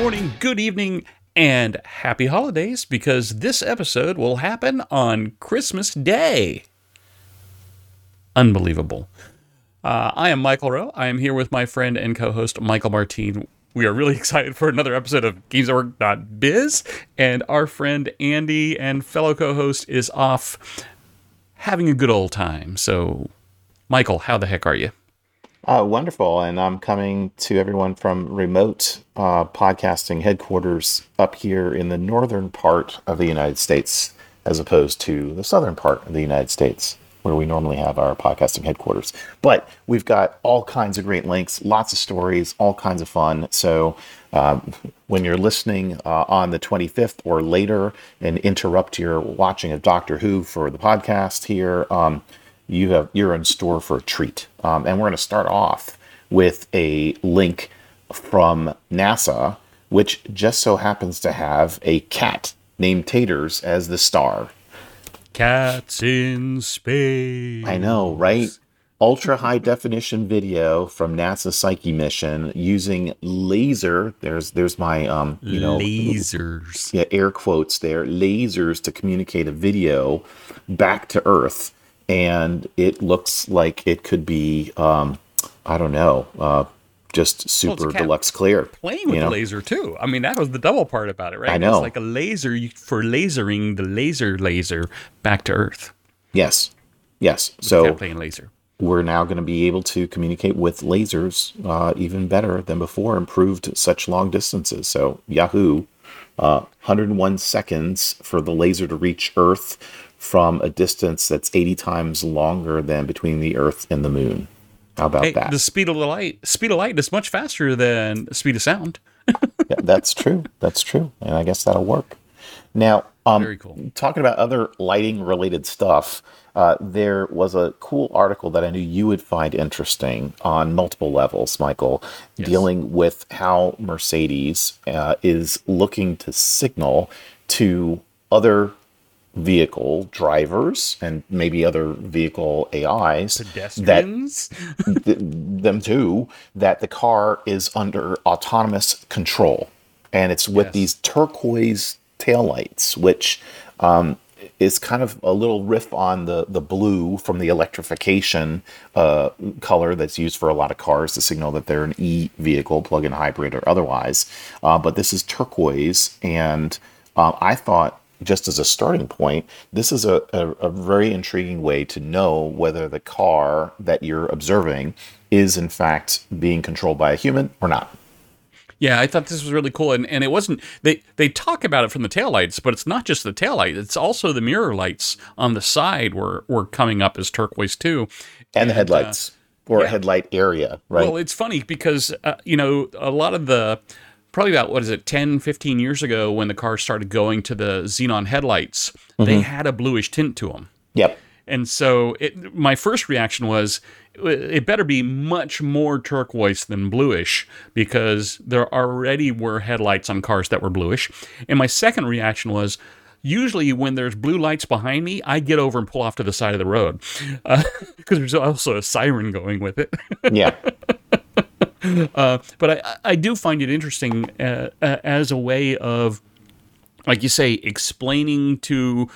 Morning, good evening, and happy holidays because this episode will happen on Christmas Day. Unbelievable. Uh, I am Michael Rowe. I am here with my friend and co host Michael Martine. We are really excited for another episode of GamesAtWork.biz, and our friend Andy and fellow co host is off having a good old time. So, Michael, how the heck are you? Uh, wonderful. And I'm coming to everyone from remote uh, podcasting headquarters up here in the northern part of the United States, as opposed to the southern part of the United States, where we normally have our podcasting headquarters. But we've got all kinds of great links, lots of stories, all kinds of fun. So um, when you're listening uh, on the 25th or later and interrupt your watching of Doctor Who for the podcast here, um, you have you're in store for a treat. Um, and we're going to start off with a link from NASA, which just so happens to have a cat named Taters as the star. Cats in space. I know, right? Ultra high definition video from NASA Psyche mission using laser. There's there's my um you know lasers. Yeah, air quotes there. Lasers to communicate a video back to Earth and it looks like it could be um, I don't know, uh, just super well, deluxe clear. Playing with you know? laser too. I mean, that was the double part about it, right? I know. It's like a laser for lasering the laser laser back to Earth. Yes, yes. So playing laser. We're now going to be able to communicate with lasers uh, even better than before, improved such long distances. So Yahoo, uh, 101 seconds for the laser to reach Earth from a distance that's 80 times longer than between the Earth and the Moon. How about hey, that? The speed of the light, speed of light is much faster than speed of sound. yeah, that's true. That's true, and I guess that'll work. Now, um, Very cool. talking about other lighting related stuff, uh, there was a cool article that I knew you would find interesting on multiple levels, Michael, yes. dealing with how Mercedes uh, is looking to signal to other vehicle drivers and maybe other vehicle AIs Pedestrians? that th- them too that the car is under autonomous control and it's with yes. these turquoise taillights which um, is kind of a little riff on the the blue from the electrification uh, color that's used for a lot of cars to signal that they're an e vehicle plug-in hybrid or otherwise uh, but this is turquoise and uh, I thought just as a starting point, this is a, a, a, very intriguing way to know whether the car that you're observing is in fact being controlled by a human or not. Yeah, I thought this was really cool, and, and it wasn't they they talk about it from the taillights, but it's not just the taillight; it's also the mirror lights on the side were were coming up as turquoise too, and, and the headlights uh, or yeah. headlight area, right? Well, it's funny because uh, you know a lot of the probably about what is it 10 15 years ago when the cars started going to the xenon headlights mm-hmm. they had a bluish tint to them yep and so it, my first reaction was it better be much more turquoise than bluish because there already were headlights on cars that were bluish and my second reaction was usually when there's blue lights behind me, I get over and pull off to the side of the road because uh, there's also a siren going with it. yeah. Uh, but I, I do find it interesting uh, uh, as a way of, like you say, explaining to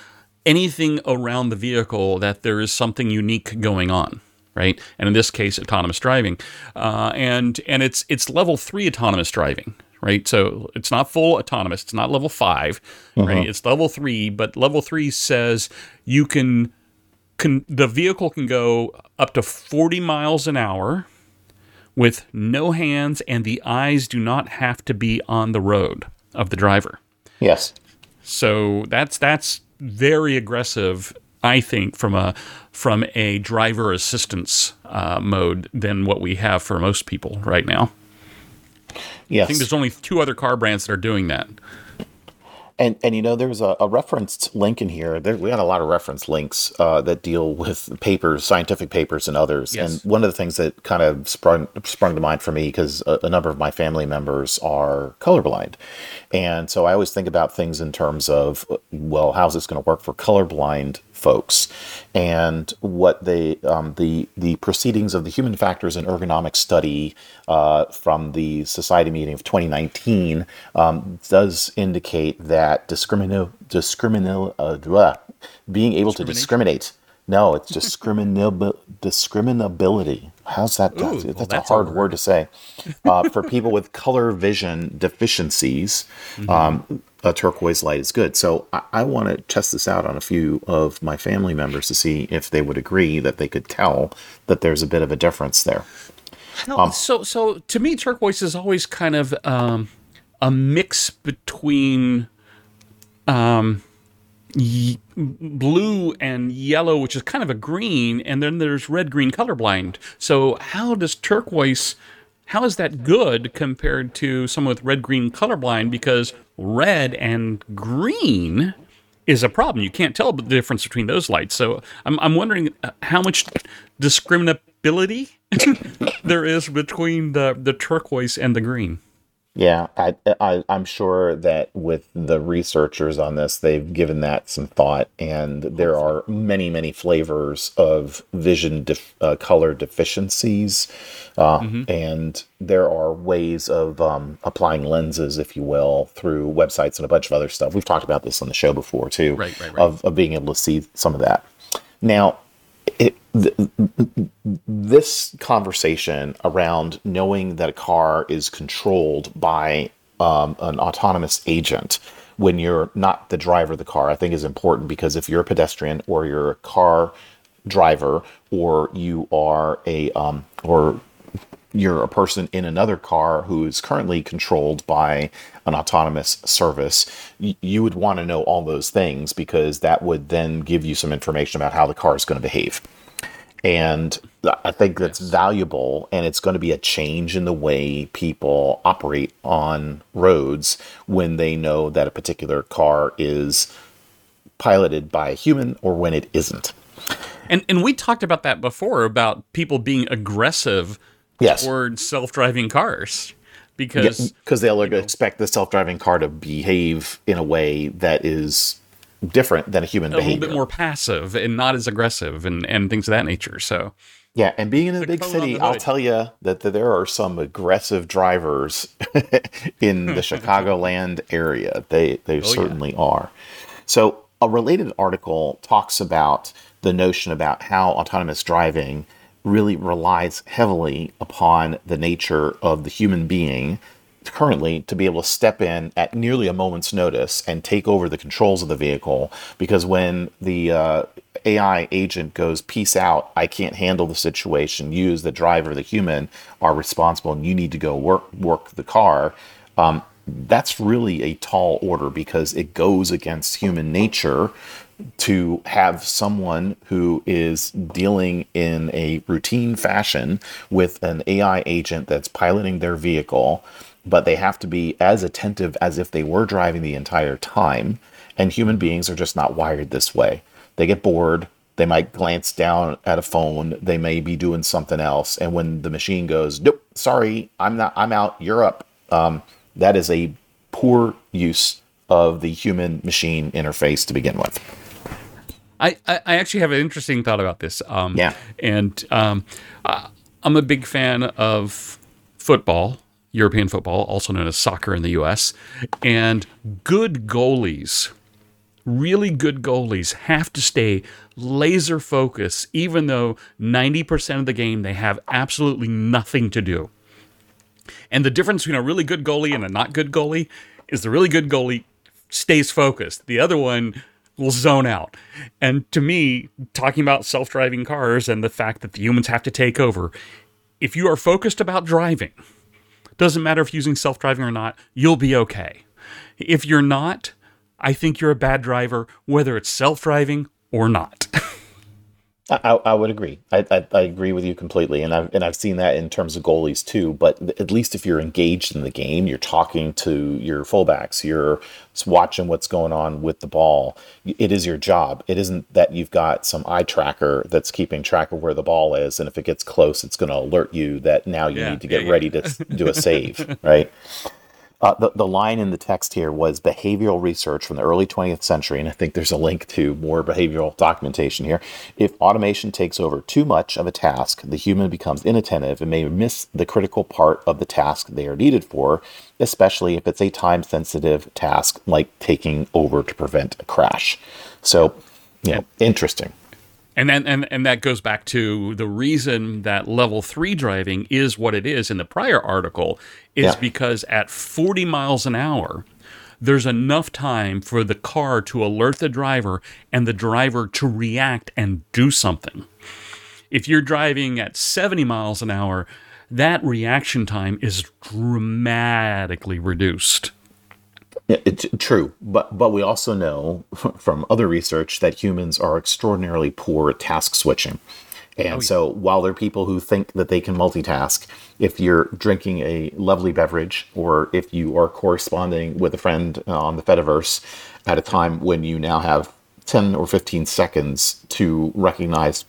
anything around the vehicle that there is something unique going on right? And in this case, autonomous driving, uh, and and it's it's level three autonomous driving, right? So it's not full autonomous, it's not level 5 uh-huh. right? It's level three, but level three says you can, can the vehicle can go up to forty miles an hour with no hands, and the eyes do not have to be on the road of the driver. Yes. So that's that's very aggressive I think, from a from a driver assistance uh, mode than what we have for most people right now. Yes. I think there's only two other car brands that are doing that. And and you know there's a, a referenced link in here. There, we had a lot of reference links uh, that deal with papers, scientific papers, and others. Yes. And one of the things that kind of sprung sprung to mind for me because a, a number of my family members are colorblind, and so I always think about things in terms of well, how's this going to work for colorblind folks, and what they um, the the proceedings of the Human Factors and ergonomic study uh, from the Society meeting of 2019 um, does indicate that discriminate discriminate uh, being able to discriminate. No, it's discriminab- discriminability. How's that? Ooh, that's well, that's a that's a hard word. word to say. Uh, for people with color vision deficiencies, um, a turquoise light is good. So I, I want to test this out on a few of my family members to see if they would agree that they could tell that there's a bit of a difference there. No, so so to me, turquoise is always kind of um, a mix between um, blue and yellow, which is kind of a green, and then there's red green colorblind. So how does turquoise? How is that good compared to someone with red green colorblind? Because red and green is a problem. You can't tell the difference between those lights. So I'm, I'm wondering uh, how much discriminability there is between the, the turquoise and the green. Yeah, I, I I'm sure that with the researchers on this, they've given that some thought, and there are many many flavors of vision def, uh, color deficiencies, uh, and there are ways of um, applying lenses, if you will, through websites and a bunch of other stuff. We've talked about this on the show before too, Right, right, right. Of, of being able to see some of that. Now, this conversation around knowing that a car is controlled by um, an autonomous agent when you're not the driver of the car, I think is important because if you're a pedestrian or you're a car driver or you are a um, or you're a person in another car who is currently controlled by an autonomous service, y- you would want to know all those things because that would then give you some information about how the car is going to behave. And I think that's valuable, and it's going to be a change in the way people operate on roads when they know that a particular car is piloted by a human or when it isn't. And and we talked about that before about people being aggressive Yes. towards self-driving cars because because they'll expect the self-driving car to behave in a way that is different than a human a behavior. little bit more passive and not as aggressive and, and things of that nature. So Yeah, and being in a big city, I'll tell you that, that there are some aggressive drivers in the Chicagoland area. They they oh, certainly are. So a related article talks about the notion about how autonomous driving really relies heavily upon the nature of the human being currently to be able to step in at nearly a moment's notice and take over the controls of the vehicle. Because when the uh, AI agent goes peace out I can't handle the situation. You as the driver the human are responsible and you need to go work work the car um, that's really a tall order because it goes against human nature to have someone who is dealing in a routine fashion with an AI agent that's piloting their vehicle, but they have to be as attentive as if they were driving the entire time. And human beings are just not wired this way. They get bored. They might glance down at a phone. They may be doing something else. And when the machine goes, nope, sorry, I'm not, I'm out, you're up. Um, that is a poor use of the human machine interface to begin with. I, I actually have an interesting thought about this. Um, Yeah. And um, I- I'm a big fan of football, European football, also known as soccer in the U.S. And good goalies, really good goalies, have to stay laser focused, even though 90% of the game they have absolutely nothing to do. And the difference between a really good goalie and a not good goalie is the really good goalie stays focused. The other one will zone out. And to me, talking about self driving cars and the fact that the humans have to take over, if you are focused about driving, doesn't matter if using self driving or not, you'll be okay. If you're not, I think you're a bad driver, whether it's self driving or not. I, I would agree. I, I, I, agree with you completely, and I've and I've seen that in terms of goalies too. But at least if you're engaged in the game, you're talking to your fullbacks, you're watching what's going on with the ball. It is your job. It isn't that you've got some eye tracker that's keeping track of where the ball is, and if it gets close, it's going to alert you that now you yeah, need to get yeah, ready yeah. to do a save, right? Uh, the, the line in the text here was behavioral research from the early 20th century, and I think there's a link to more behavioral documentation here. If automation takes over too much of a task, the human becomes inattentive and may miss the critical part of the task they are needed for, especially if it's a time sensitive task like taking over to prevent a crash. So, yeah, interesting. And then and, and that goes back to the reason that level three driving is what it is in the prior article is yeah. because at 40 miles an hour, there's enough time for the car to alert the driver and the driver to react and do something. If you're driving at 70 miles an hour, that reaction time is dramatically reduced. It's true, but but we also know from other research that humans are extraordinarily poor at task switching. And oh, so while there are people who think that they can multitask, if you're drinking a lovely beverage or if you are corresponding with a friend uh, on the Fediverse at a time when you now have 10 or 15 seconds to recognize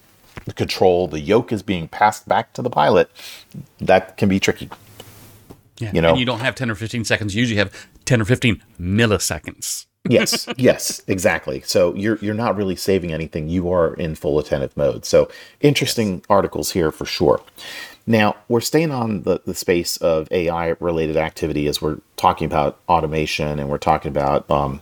the control, the yoke is being passed back to the pilot, that can be tricky. Yeah. You know, and you don't have 10 or 15 seconds. You usually have 10 or 15 milliseconds. yes, yes, exactly. So you're you're not really saving anything. You are in full attentive mode. So interesting yes. articles here for sure. Now we're staying on the, the space of AI related activity as we're talking about automation and we're talking about um,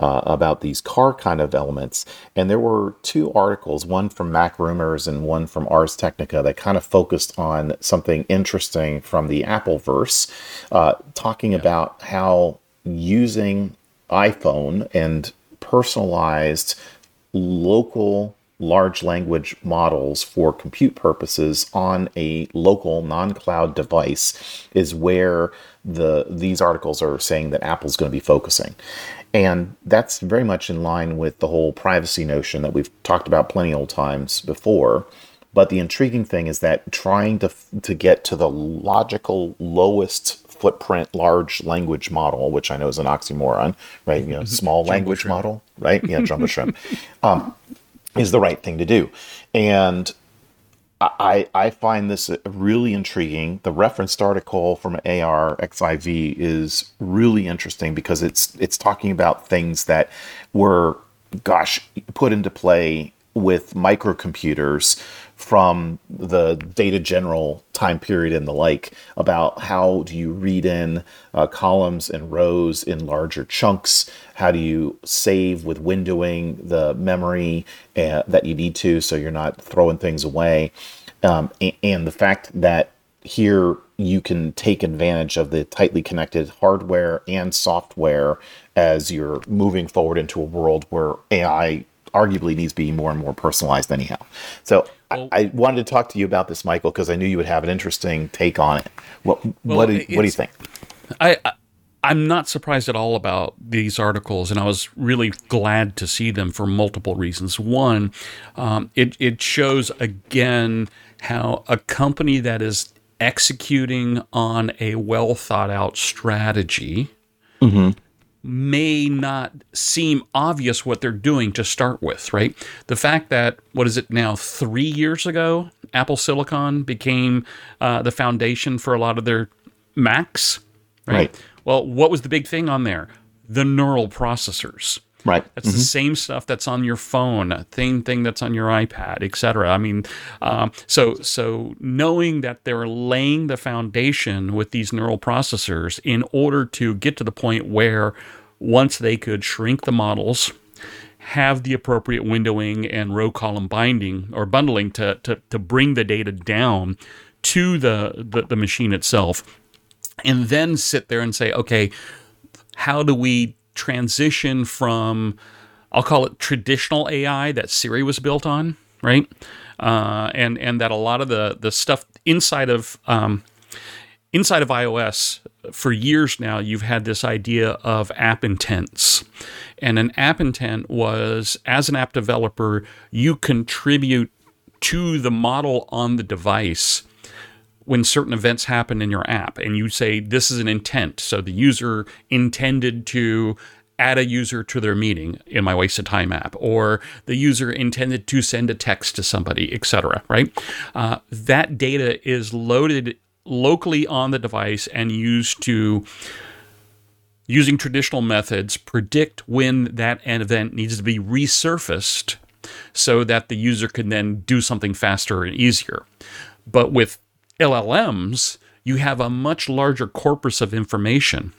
uh, about these car kind of elements. And there were two articles, one from Mac Rumors and one from Ars Technica, that kind of focused on something interesting from the Appleverse, uh, talking yeah. about how using iPhone and personalized local large language models for compute purposes on a local non-cloud device is where the these articles are saying that Apple's going to be focusing. And that's very much in line with the whole privacy notion that we've talked about plenty of times before. But the intriguing thing is that trying to to get to the logical lowest footprint large language model, which I know is an oxymoron, right? You know, small language shrimp. model, right? Yeah, jumbo shrimp, um, is the right thing to do. And I, I find this uh, really intriguing. The referenced article from ARXIV is really interesting because it's it's talking about things that were, gosh, put into play with microcomputers from the data general time period and the like about how do you read in uh, columns and rows in larger chunks how do you save with windowing the memory uh, that you need to so you're not throwing things away um, and, and the fact that here you can take advantage of the tightly connected hardware and software as you're moving forward into a world where AI arguably needs to be more and more personalized anyhow. So well, I, I, wanted to talk to you about this, Michael, because I knew you would have an interesting take on it. What well, what, do, what do you think? I, I I'm not surprised at all about these articles, and I was really glad to see them for multiple reasons. One, um, it it shows again how a company that is executing on a well thought out strategy mm-hmm may not seem obvious what they're doing to start with, right? The fact that, what is it now, three years ago, Apple Silicon became uh, the foundation for a lot of their Macs, right? right? Well, what was the big thing on there? The neural processors. Right. That's mm-hmm. the same stuff that's on your phone, same thing that's on your iPad, etc. I mean, um, so so knowing that they're laying the foundation with these neural processors in order to get to the point where once they could shrink the models, have the appropriate windowing and row column binding or bundling to to, to bring the data down to the, the, the machine itself, and then sit there and say, okay, how do we transition from I'll call it traditional AI that Siri was built on, right? Uh, and and that a lot of the the stuff inside of um, inside of iOS for years now, you've had this idea of app intents, and an app intent was as an app developer, you contribute to the model on the device when certain events happen in your app and you say this is an intent. So the user intended to add a user to their meeting in my wasted time app or the user intended to send a text to somebody etc right? Uh, that data is loaded locally on the device and used to using traditional methods predict when that event needs to be resurfaced so that the user can then do something faster and easier. But with LLMs, you have a much larger corpus of information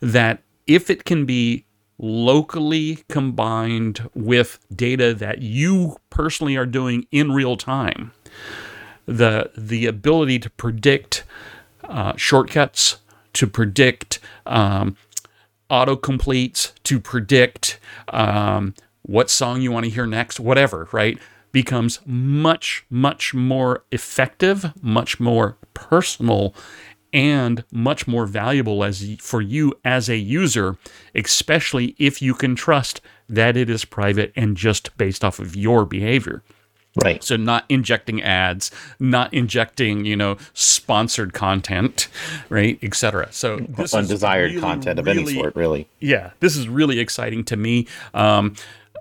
that if it can be locally combined with data that you personally are doing in real time, the the ability to predict uh, shortcuts, to predict um, autocompletes, to predict um, what song you want to hear next, whatever, right? Becomes much, much more effective, much more personal, and much more valuable as for you as a user, especially if you can trust that it is private and just based off of your behavior. Right. So not injecting ads, not injecting, you know, sponsored content, right, etc. So this undesired really, content of really, any sort, really. Yeah, this is really exciting to me. Um,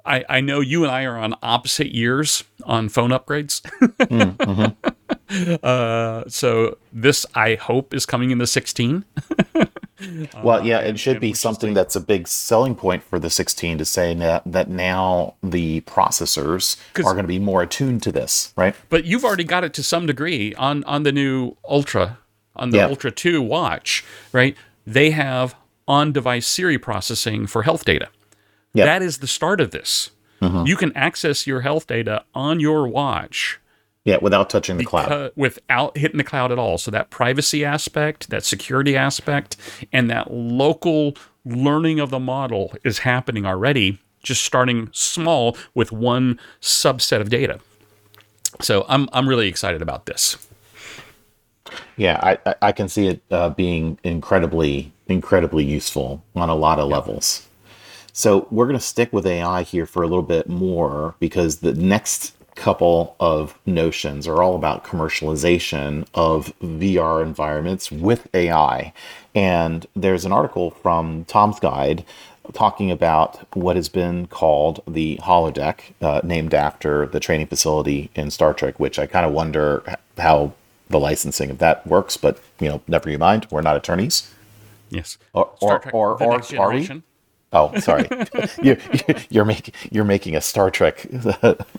I, I know you and I are on opposite years on phone upgrades. mm-hmm. uh, so this, I hope, is coming in the 16. well, yeah, it should be something that's a big selling point for the 16 to say that, that now the processors are going to be more attuned to this, right? But you've already got it to some degree on on the new Ultra, on the yeah. Ultra 2 watch, right? They have on-device Siri processing for health data. Yep. That is the start of this. Mm-hmm. You can access your health data on your watch. Yeah, without touching the cloud. Without hitting the cloud at all. So that privacy aspect, that security aspect, and that local learning of the model is happening already, just starting small with one subset of data. So I'm I'm really excited about this. Yeah, I I can see it uh, being incredibly incredibly useful on a lot of levels. So we're going to stick with AI here for a little bit more because the next couple of notions are all about commercialization of VR environments with AI. And there's an article from Tom's Guide talking about what has been called the holodeck, uh, named after the training facility in Star Trek, which I kind of wonder how the licensing of that works, but you know, never you mind. We're not attorneys. Yes. Or, or, or, or are we? Oh, sorry. you, you're making you're making a Star Trek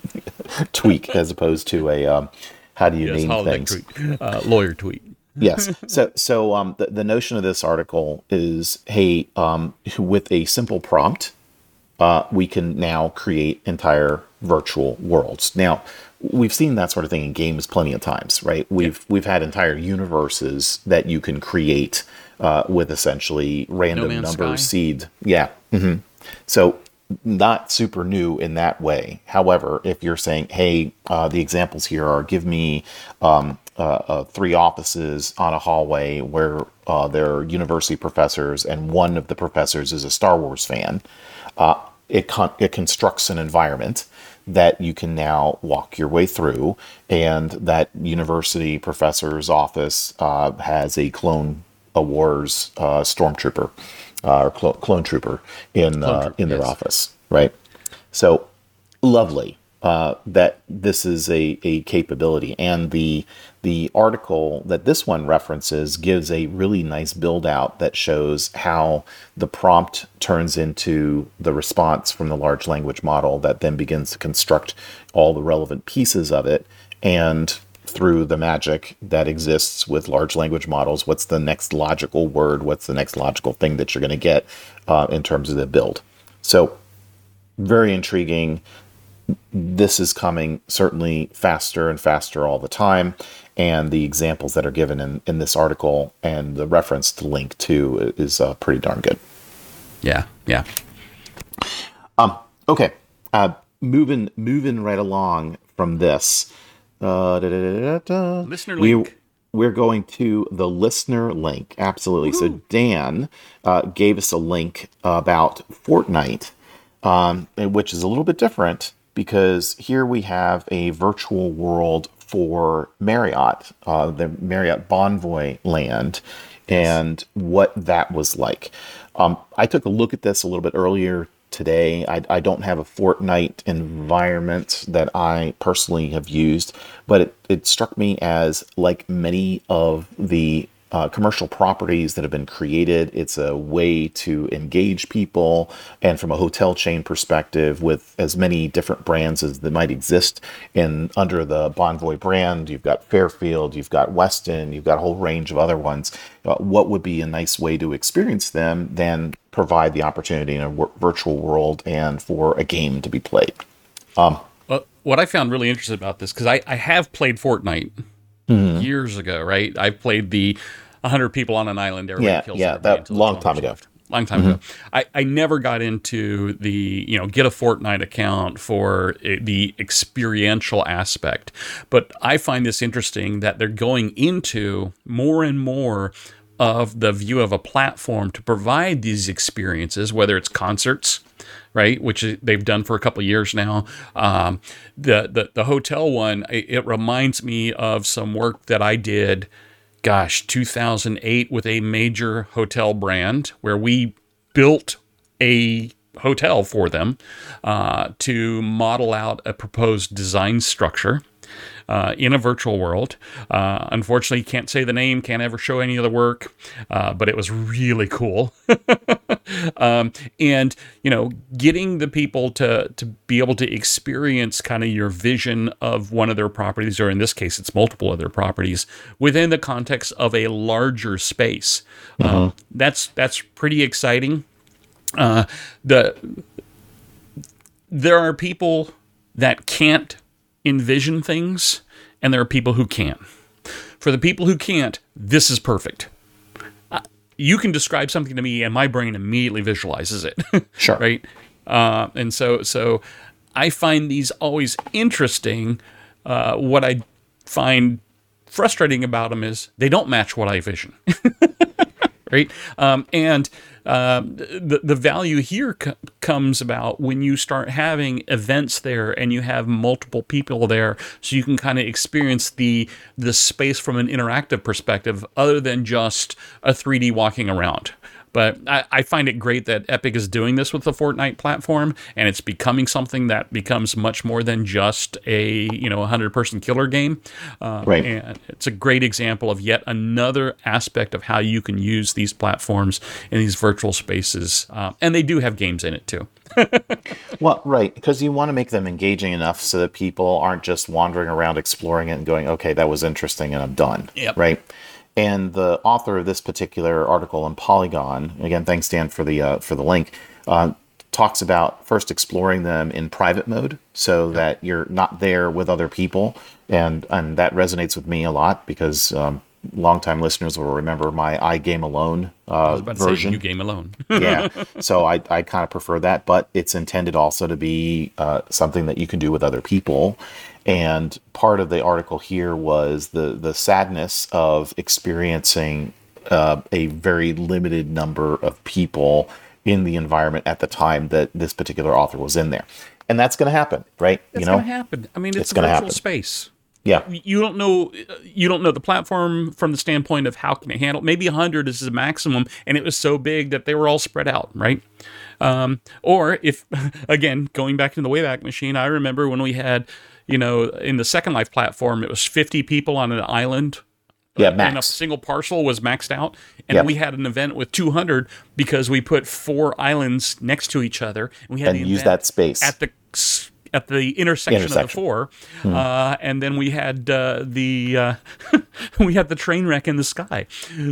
tweak as opposed to a um, how do you yes, name things? Tweet. Uh, lawyer tweet. yes. So so um, the the notion of this article is hey um, with a simple prompt, uh, we can now create entire virtual worlds. Now we've seen that sort of thing in games plenty of times, right? We've yeah. we've had entire universes that you can create uh, with essentially random no number Sky. seed. Yeah. Mm-hmm. So not super new in that way. However, if you're saying, hey, uh, the examples here are give me um, uh, uh, three offices on a hallway where uh, there are university professors and one of the professors is a Star Wars fan, uh, it, con- it constructs an environment that you can now walk your way through, and that university professor's office uh, has a clone a Wars uh, stormtrooper uh, or clone, clone trooper in clone uh, in their yes. office, right? So lovely uh, that this is a, a capability, and the the article that this one references gives a really nice build out that shows how the prompt turns into the response from the large language model that then begins to construct all the relevant pieces of it and through the magic that exists with large language models. What's the next logical word? What's the next logical thing that you're going to get uh, in terms of the build? So, very intriguing. This is coming certainly faster and faster all the time. And the examples that are given in, in this article and the reference to link to is uh, pretty darn good. Yeah, yeah. Um, okay. Uh, moving moving right along from this. Uh, da, da, da, listener link. We, are going to the listener link. Absolutely. Woo-hoo. So Dan uh, gave us a link about Fortnite, um, which is a little bit different because here we have a virtual world for Marriott, uh, the Marriott Bonvoy land, and what that was like. Um, I took a look at this a little bit earlier today. I, I don't have a Fortnite environment that I personally have used, but it, it struck me as like many of the uh, commercial properties that have been created. It's a way to engage people, and from a hotel chain perspective, with as many different brands as that might exist in under the Bonvoy brand, you've got Fairfield, you've got Westin, you've got a whole range of other ones. Uh, what would be a nice way to experience them than provide the opportunity in a w- virtual world and for a game to be played? Um, well, what I found really interesting about this because I, I have played Fortnite mm-hmm. years ago, right? I've played the 100 people on an island. Everybody yeah, kills yeah, that long time ago. Left. Long time mm-hmm. ago. I, I never got into the, you know, get a Fortnite account for the experiential aspect. But I find this interesting that they're going into more and more of the view of a platform to provide these experiences, whether it's concerts, right, which they've done for a couple years now. Um, the, the the hotel one, it, it reminds me of some work that I did gosh, 2008 with a major hotel brand where we built a hotel for them uh, to model out a proposed design structure uh, in a virtual world. Uh, unfortunately, can't say the name, can't ever show any of the work, uh, but it was really cool. um, and you know, getting the people to to be able to experience kind of your vision of one of their properties, or in this case, it's multiple other properties within the context of a larger space. Uh, that's that's pretty exciting. Uh, the there are people that can't envision things, and there are people who can. For the people who can't, this is perfect. Uh, you can describe something to me, and my brain immediately visualizes it. Sure. right. Uh, and so, so I find these always interesting. Uh, what I find frustrating about them is they don't match what I vision. right. Um, and um, the the value here comes about when you start having events there and you have multiple people there, so you can kind of experience the the space from an interactive perspective, other than just a 3D walking around. But I, I, find it great that Epic is doing this with the Fortnite platform, and it's becoming something that becomes much more than just a you know 100 person killer game. Uh, right. And it's a great example of yet another aspect of how you can use these platforms in these virtual spaces, uh, and they do have games in it too. well, right, because you want to make them engaging enough so that people aren't just wandering around exploring it and going, "Okay, that was interesting, and I'm done." Yep. Right and the author of this particular article in Polygon, again, thanks Dan for the uh, for the link, uh, talks about first exploring them in private mode so that you're not there with other people, and and that resonates with me a lot because. Um, longtime listeners will remember my I game alone uh, version. you game alone. yeah, so I, I kind of prefer that, but it's intended also to be uh, something that you can do with other people. And part of the article here was the the sadness of experiencing uh, a very limited number of people in the environment at the time that this particular author was in there, and that's going to happen, right? It's you know, going to happen. I mean, it's, it's going to happen. Space. Yeah. You don't know you don't know the platform from the standpoint of how can it handle. Maybe 100 is the maximum and it was so big that they were all spread out, right? Um, or if again, going back to the Wayback Machine, I remember when we had you know, in the Second Life platform, it was 50 people on an island. Yeah, max. And a single parcel was maxed out. And yep. we had an event with 200 because we put four islands next to each other. And we had and use that space at the at the intersection, intersection. of the four, hmm. uh, and then we had uh, the uh, we had the train wreck in the sky,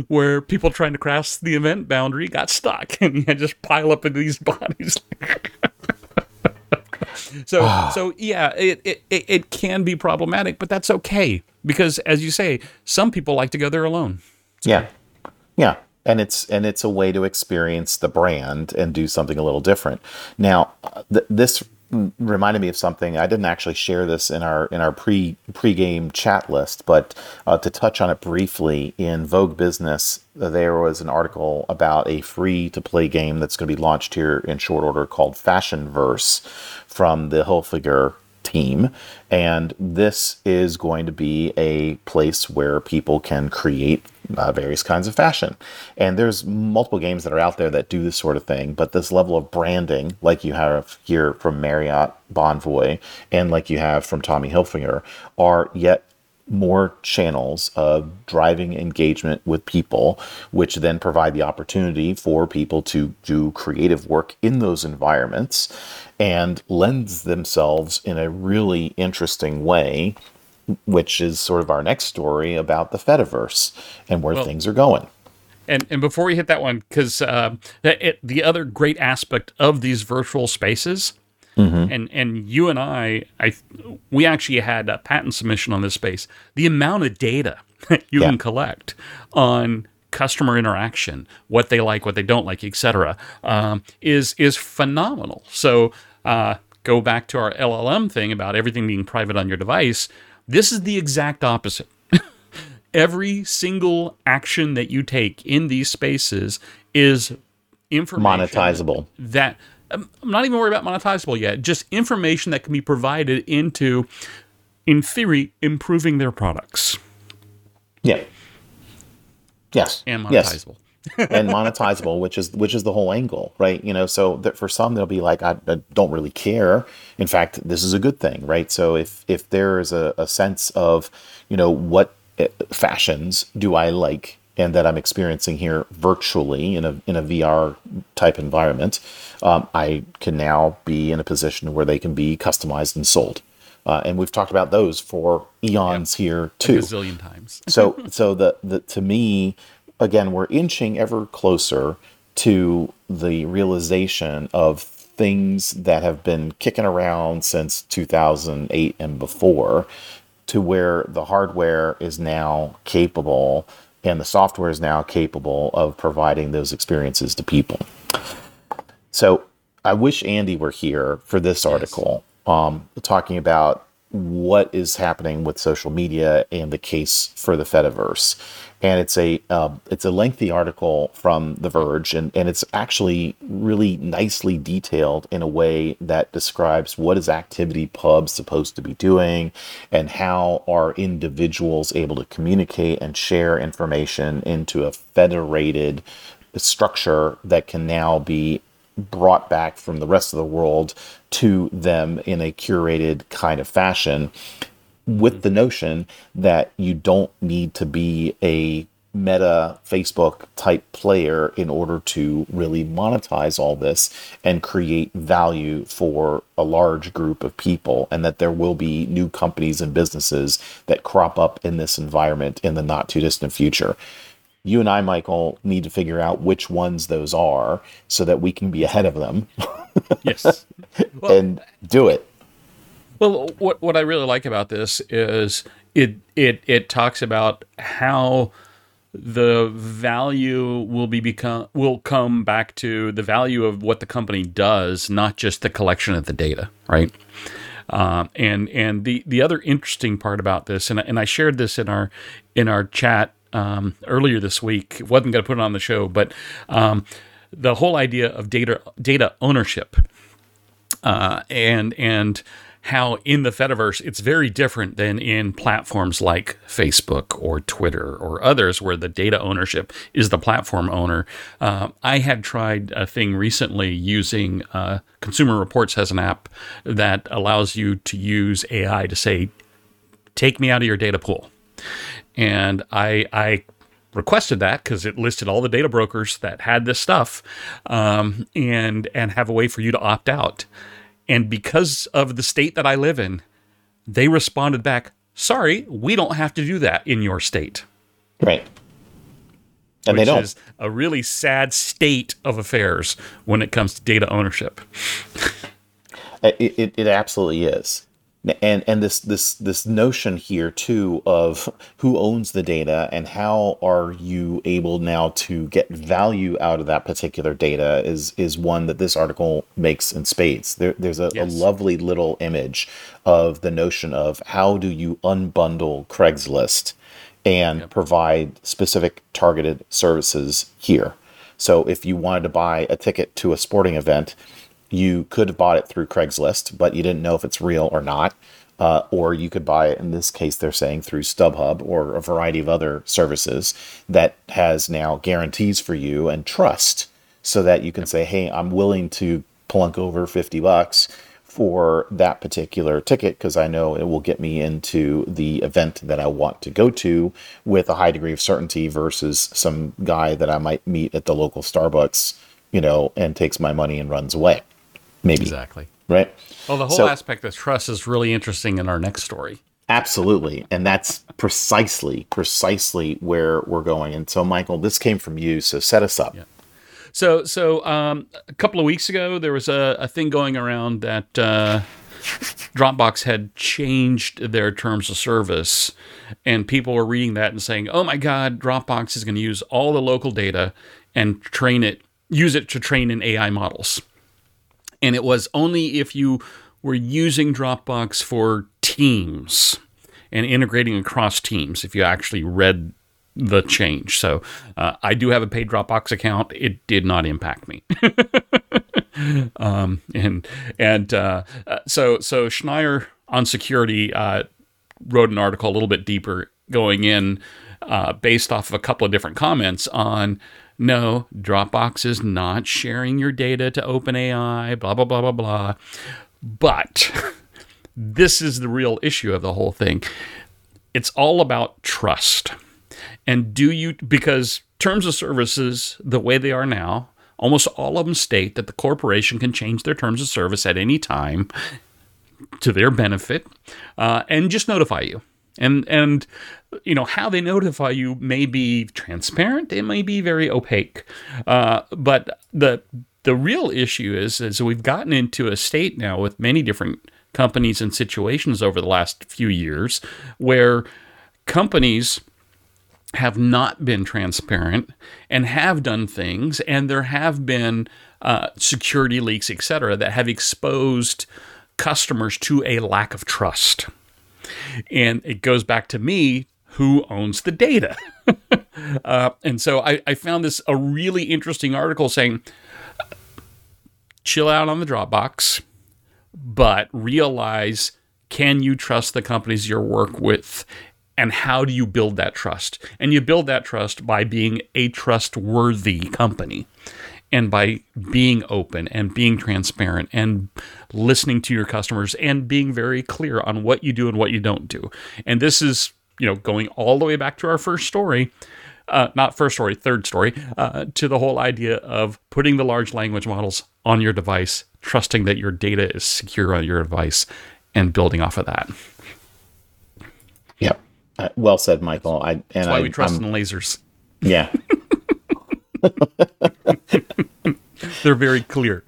where people trying to cross the event boundary got stuck, and you had just pile up into these bodies. So so yeah, it, it it can be problematic, but that's okay because as you say, some people like to go there alone. yeah. Yeah. And it's and it's a way to experience the brand and do something a little different. Now, th- this reminded me of something. I didn't actually share this in our in our pre pre-game chat list, but uh, to touch on it briefly, in Vogue Business, uh, there was an article about a free to play game that's going to be launched here in short order called Fashionverse from the Hilfiger team. And this is going to be a place where people can create uh, various kinds of fashion. And there's multiple games that are out there that do this sort of thing, but this level of branding, like you have here from Marriott Bonvoy and like you have from Tommy Hilfiger, are yet more channels of driving engagement with people, which then provide the opportunity for people to do creative work in those environments and lends themselves in a really interesting way, which is sort of our next story about the Fediverse and where well, things are going. And, and before we hit that one, because uh, the other great aspect of these virtual spaces Mm-hmm. And and you and I, I we actually had a patent submission on this space. The amount of data you yeah. can collect on customer interaction, what they like, what they don't like, etc., um, is is phenomenal. So uh, go back to our LLM thing about everything being private on your device. This is the exact opposite. Every single action that you take in these spaces is information monetizable. That I'm not even worried about monetizable yet. Just information that can be provided into, in theory, improving their products. Yeah. Yes. And monetizable. Yes. and monetizable, which is which is the whole angle, right? You know, so that for some they'll be like, I, I, don't really care. In fact, this is a good thing, right? So if if there is a, a sense of, you know, what eh, fashions do I like and that I'm experiencing here virtually in a in a VR type environment, um, I can now be in a position where they can be customized and sold. Uh, and we've talked about those for eons yeah, here too, a zillion times. so, so the the to me, again, we're inching ever closer to the realization of things that have been kicking around since 2008 and before, to where the hardware is now capable and the software is now capable of providing those experiences to people. So I wish Andy were here for this article, yes. um, talking about what is happening with social media and the case for the Fediverse. And it's a uh, it's a lengthy article from The Verge, and, and it's actually really nicely detailed in a way that describes what is Activity Pub supposed to be doing, and how are individuals able to communicate and share information into a federated structure that can now be brought back from the rest of the world to them in a curated kind of fashion with the notion that you don't need to be a meta Facebook type player in order to really monetize all this and create value for a large group of people, and that there will be new companies and businesses that crop up in this environment in the not too distant future you and I, Michael, need to figure out which ones those are so that we can be ahead of them. yes. Well, and do it. Well, what what I really like about this is it it it talks about how the value will be become will come back to the value of what the company does, not just the collection of the data, right? Uh, and and the the other interesting part about this, and and I shared this in our in our chat um, earlier this week. wasn't going to put it on the show, but um, the whole idea of data data ownership uh, and and how in the Fediverse it's very different than in platforms like Facebook or Twitter or others where the data ownership is the platform owner. Uh, I had tried a thing recently using uh, Consumer Reports has an app that allows you to use AI to say, "Take me out of your data pool." And I I requested that because it listed all the data brokers that had this stuff, um, and and have a way for you to opt out. And because of the state that I live in, they responded back, "Sorry, we don't have to do that in your state." Right. And which they don't. is a really sad state of affairs when it comes to data ownership. it, it, it absolutely is. And and this this this notion here too of who owns the data and how are you able now to get value out of that particular data is is one that this article makes in spades there, there's a, yes. a lovely little image of the notion of how do you unbundle craigslist and yep. provide specific targeted services here so if you wanted to buy a ticket to a sporting event you could have bought it through Craigslist, but you didn't know if it's real or not. Uh, or you could buy it, in this case, they're saying through StubHub or a variety of other services that has now guarantees for you and trust so that you can say, hey, I'm willing to plunk over 50 bucks for that particular ticket because I know it will get me into the event that I want to go to with a high degree of certainty versus some guy that I might meet at the local Starbucks, you know, and takes my money and runs away maybe. Exactly. Right. Well, the whole so, aspect of trust is really interesting in our next story. Absolutely. And that's precisely, precisely where we're going. And so, Michael, this came from you. So set us up. Yeah. So, so um, a couple of weeks ago, there was a, a thing going around that uh, Dropbox had changed their terms of service, and people were reading that and saying, "Oh my God, Dropbox is going to use all the local data and train it, use it to train in AI models." And it was only if you were using Dropbox for Teams and integrating across Teams if you actually read the change. So uh, I do have a paid Dropbox account. It did not impact me. um, and and uh, uh, so so Schneier on security uh, wrote an article a little bit deeper going in uh, based off of a couple of different comments on no, Dropbox is not sharing your data to OpenAI, blah, blah, blah, blah, blah. But this is the real issue of the whole thing. It's all about trust. And do you, because terms of services, the way they are now, almost all of them state that the corporation can change their terms of service at any time to their benefit uh, and just notify you. And and you know how they notify you may be transparent it may be very opaque. Uh, but the the real issue is is we've gotten into a state now with many different companies and situations over the last few years where companies have not been transparent and have done things and there have been uh, security leaks etc that have exposed customers to a lack of trust and it goes back to me who owns the data. uh, and so I, I found this a really interesting article saying, chill out on the Dropbox, but realize can you trust the companies you work with? And how do you build that trust? And you build that trust by being a trustworthy company and by being open and being transparent and listening to your customers and being very clear on what you do and what you don't do. And this is you know, going all the way back to our first story, uh, not first story, third story, uh, to the whole idea of putting the large language models on your device, trusting that your data is secure on your device, and building off of that. Yep. Uh, well said, Michael. I, and That's why I, we trust I'm, in lasers. Yeah. They're very clear.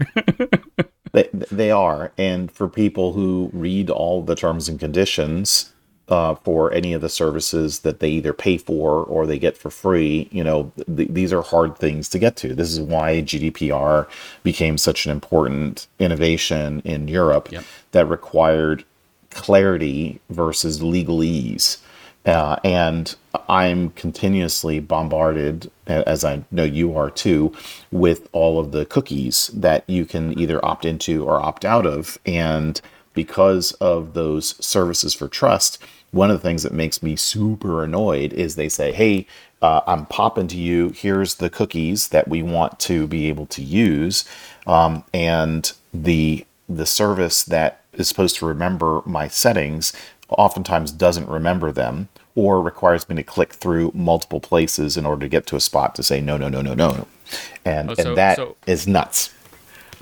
they, they are. And for people who read all the terms and conditions, uh, for any of the services that they either pay for or they get for free. You know, th- these are hard things to get to. This is why GDPR became such an important innovation in Europe yep. that required clarity versus legalese. Uh, and I'm continuously bombarded, as I know you are too, with all of the cookies that you can either opt into or opt out of. And because of those services for trust, one of the things that makes me super annoyed is they say, hey, uh, I'm popping to you. Here's the cookies that we want to be able to use. Um, and the the service that is supposed to remember my settings oftentimes doesn't remember them or requires me to click through multiple places in order to get to a spot to say no no no no no and oh, so, and that so is nuts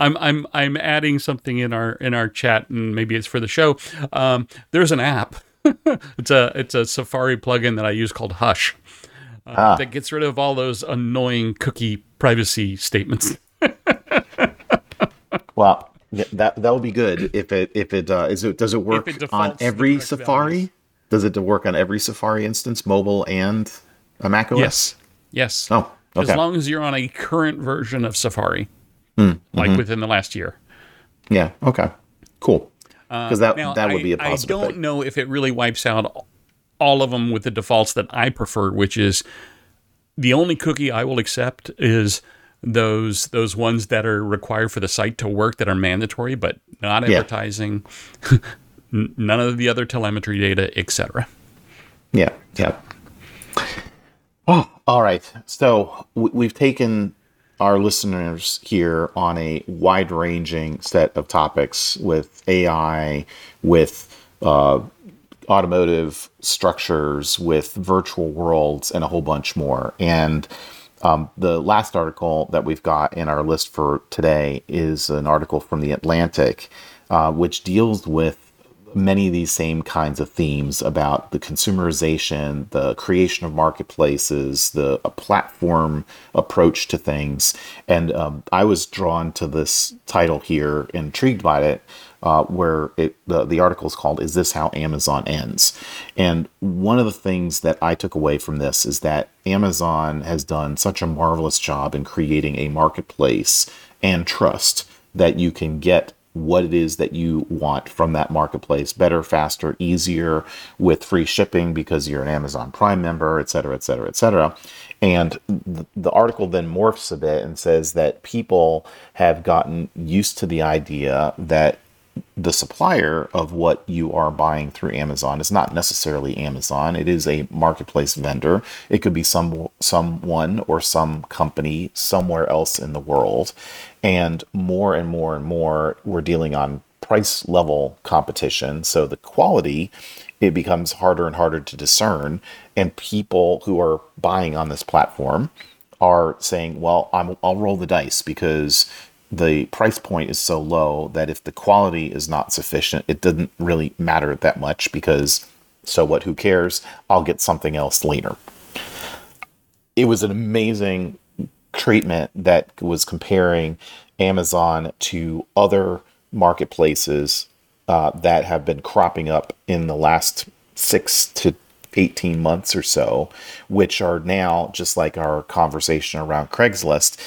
I'm I'm I'm adding something in our in our chat, and maybe it's for the show. Um, there's an app. it's a it's a Safari plugin that I use called Hush. Uh, ah. That gets rid of all those annoying cookie privacy statements. well, that that would be good if it if it uh, is it does it work it on every Safari? values. Does it to work on every Safari instance, mobile and a Mac OS? Yes. Yes. Oh, okay. As long as you're on a current version of Safari, Hmm, like mm-hmm. within the last year. Yeah. Okay. Cool. Because that Now, that would I, be a positive I don't thing. know if it really wipes out all of them with the defaults that I prefer, which is the only cookie I will accept is those those ones that are required for the site to work that are mandatory, but not Yeah. n- none of the other telemetry data, etc. Yeah. Yeah. Oh, all right. So w- we've taken our listeners here on a wide ranging set of topics with AI, with uh, automotive structures, with virtual worlds, and a whole bunch more. And um, the last article that we've got in our list for today is an article from The Atlantic, uh, which deals with many of these same kinds of themes about the consumerization, the creation of marketplaces, the platform approach to things. And um, I was drawn to this title here, intrigued by it, uh, where it the, the article is called "Is This How Amazon Ends?" And one of the things that I took away from this is that Amazon has done such a marvelous job in creating a marketplace and trust that you can get what it is that you want from that marketplace better, faster, easier with free shipping because you're an Amazon Prime member, et cetera, et cetera, et cetera. And the article then morphs a bit and says that people have gotten used to the idea that the supplier of what you are buying through Amazon is not necessarily Amazon. It is a marketplace vendor. It could be some someone or some company somewhere else in the world. And more and more and more we're dealing on price level competition. So the quality it becomes harder and harder to discern and people who are buying on this platform are saying, "Well, I'm, I'll roll the dice because the price point is so low that if the quality is not sufficient, it doesn't really matter that much because so what? Who cares? I'll get something else later." It was an amazing treatment that was comparing Amazon to other marketplaces uh, that have been cropping up in the last six to 18 months or so, which are now, just like our conversation around Craigslist,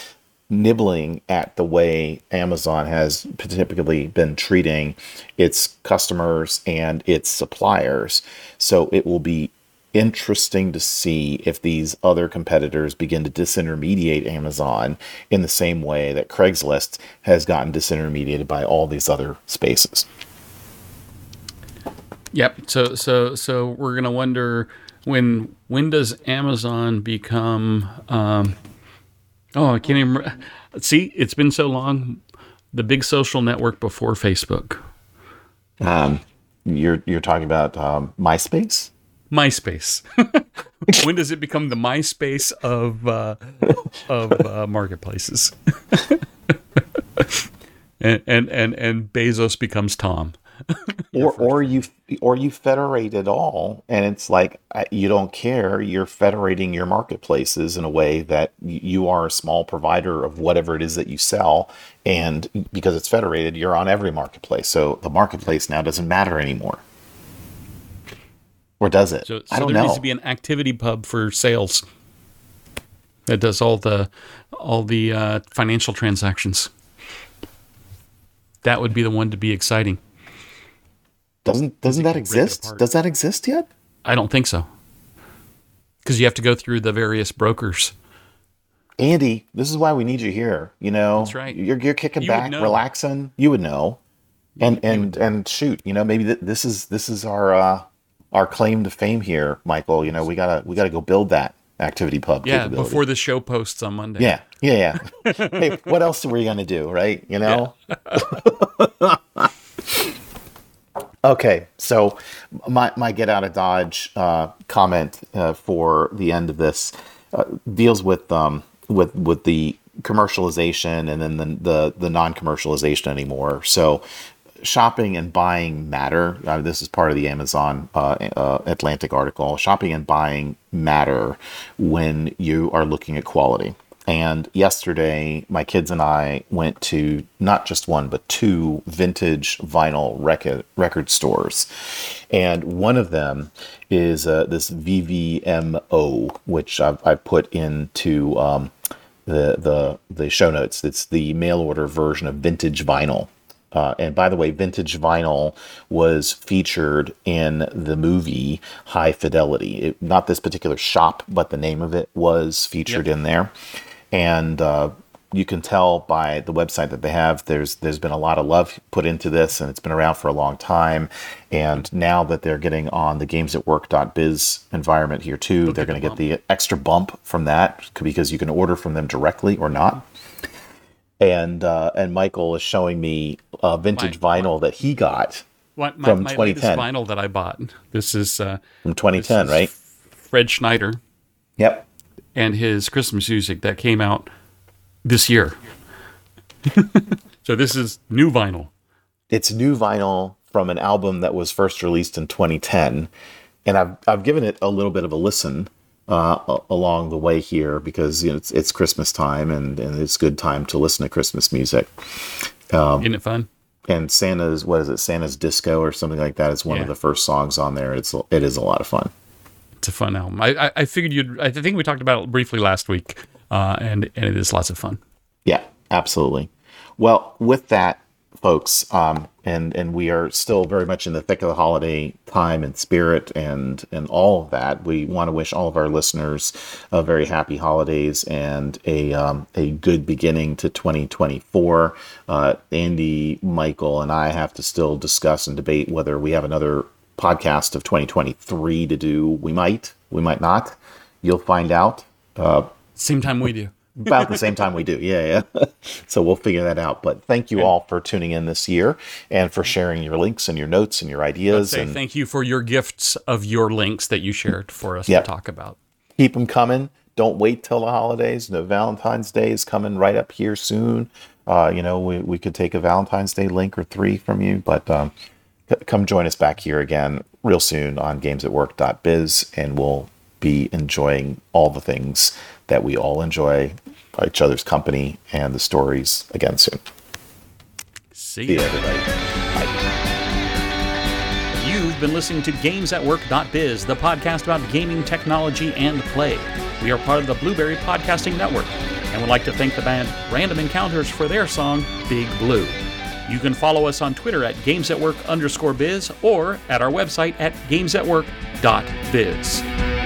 nibbling at the way Amazon has typically been treating its customers and its suppliers. So it will be interesting to see if these other competitors begin to disintermediate Amazon in the same way that Craigslist has gotten disintermediated by all these other spaces. Yep. So so so we're gonna wonder when when does Amazon become? Um, oh, I can't even see. It's been so long. The big social network before Facebook, You're you're talking about um, MySpace? MySpace. when does it become the MySpace of uh, of uh, marketplaces? and, and and and Bezos becomes Tom. or or you or you federate it all and it's like you don't care you're federating your marketplaces in a way that you are a small provider of whatever it is that you sell and because it's federated you're on every marketplace. So the marketplace now doesn't matter anymore. Or does it? So, so i don't there know. needs to be an ActivityPub for sales that does all the all the uh, financial transactions. That would be the one to be exciting. Doesn't doesn't that exist does that exist yet I don't think so, because you have to go through the various brokers. Andy, this is why we need you here. You know, That's right. You're you're kicking You back, relaxing. You would know, and and and shoot, you know, maybe th- this is this is our uh, our claim to fame here, Michael. You know, we gotta we gotta go build that ActivityPub. Yeah, capability. before the show posts on Monday. Yeah, yeah, yeah. hey, what else are we gonna do, right? You know. okay, so my my get out of dodge uh, comment uh, for the end of this uh, deals with um with with the commercialization and then the the, the non commercialization anymore. So shopping and buying matter. Uh, this is part of the Amazon uh, uh, Atlantic article. Shopping and buying matter when you are looking at quality. And yesterday, my kids and I went to not just one, but two vintage vinyl record, record stores. And one of them is uh, this VVMO, which I've, I've put into um, the, the, the show notes. It's the mail order version of vintage vinyl. Uh, and by the way, vintage vinyl was featured in the movie High Fidelity. It, not this particular shop, but the name of it was featured yep. in there. And uh, you can tell by the website that they have there's there's been a lot of love put into this and it's been around for a long time and now that they're getting on the gamesatwork.biz environment here too they're going to get the extra bump from that because you can order from them directly or not and uh, and Michael is showing me a vintage my, vinyl my, that he got what, my, from my 2010. vinyl that I bought. This is uh, from 2010, right? Fred Schneider. Yep. And his Christmas music that came out this year. so this is new vinyl. It's new vinyl from an album that was first released in 2010, and I've I've given it a little bit of a listen uh, along the way here because you know, it's, it's Christmas time and, and it's good time to listen to Christmas music. Um, Isn't it fun? And Santa's what is it? Santa's Disco or something like that is one yeah. of the first songs on there. It's it is a lot of fun. It's a fun album. I, I, I figured you'd. I think we talked about it briefly last week, uh, and and it is lots of fun. Yeah, absolutely. Well, with that, folks. Um, and and we are still very much in the thick of the holiday time and spirit and and all of that. We want to wish all of our listeners a very happy holidays and a um, a good beginning to 2024. Uh, Andy, Michael, and I have to still discuss and debate whether we have another podcast of 2023 to do. We might, we might not. You'll find out. Uh, Same time we do about the same time we do. Yeah, yeah. so we'll figure that out. But thank you all for tuning in this year and for sharing your links and your notes and your ideas. and thank you for your gifts of your links that you shared for us yep. to talk about. Keep them coming. Don't wait till the holidays. No Valentine's Day is coming right up here soon. Uh, you know, we, we could take a Valentine's Day link or three from you, but um, come join us back here again real soon on gamesatwork.biz, and we'll be enjoying all the things that we all enjoy each other's company and the stories again soon. See, See you, everybody. Bye. You've been listening to GamesAtWork.biz, the podcast about gaming technology and play. We are part of the Blueberry Podcasting Network, and would like to thank the band Random Encounters for their song Big Blue. You can follow us on Twitter at GamesAtWork underscore biz or at our website at GamesAtWork.biz.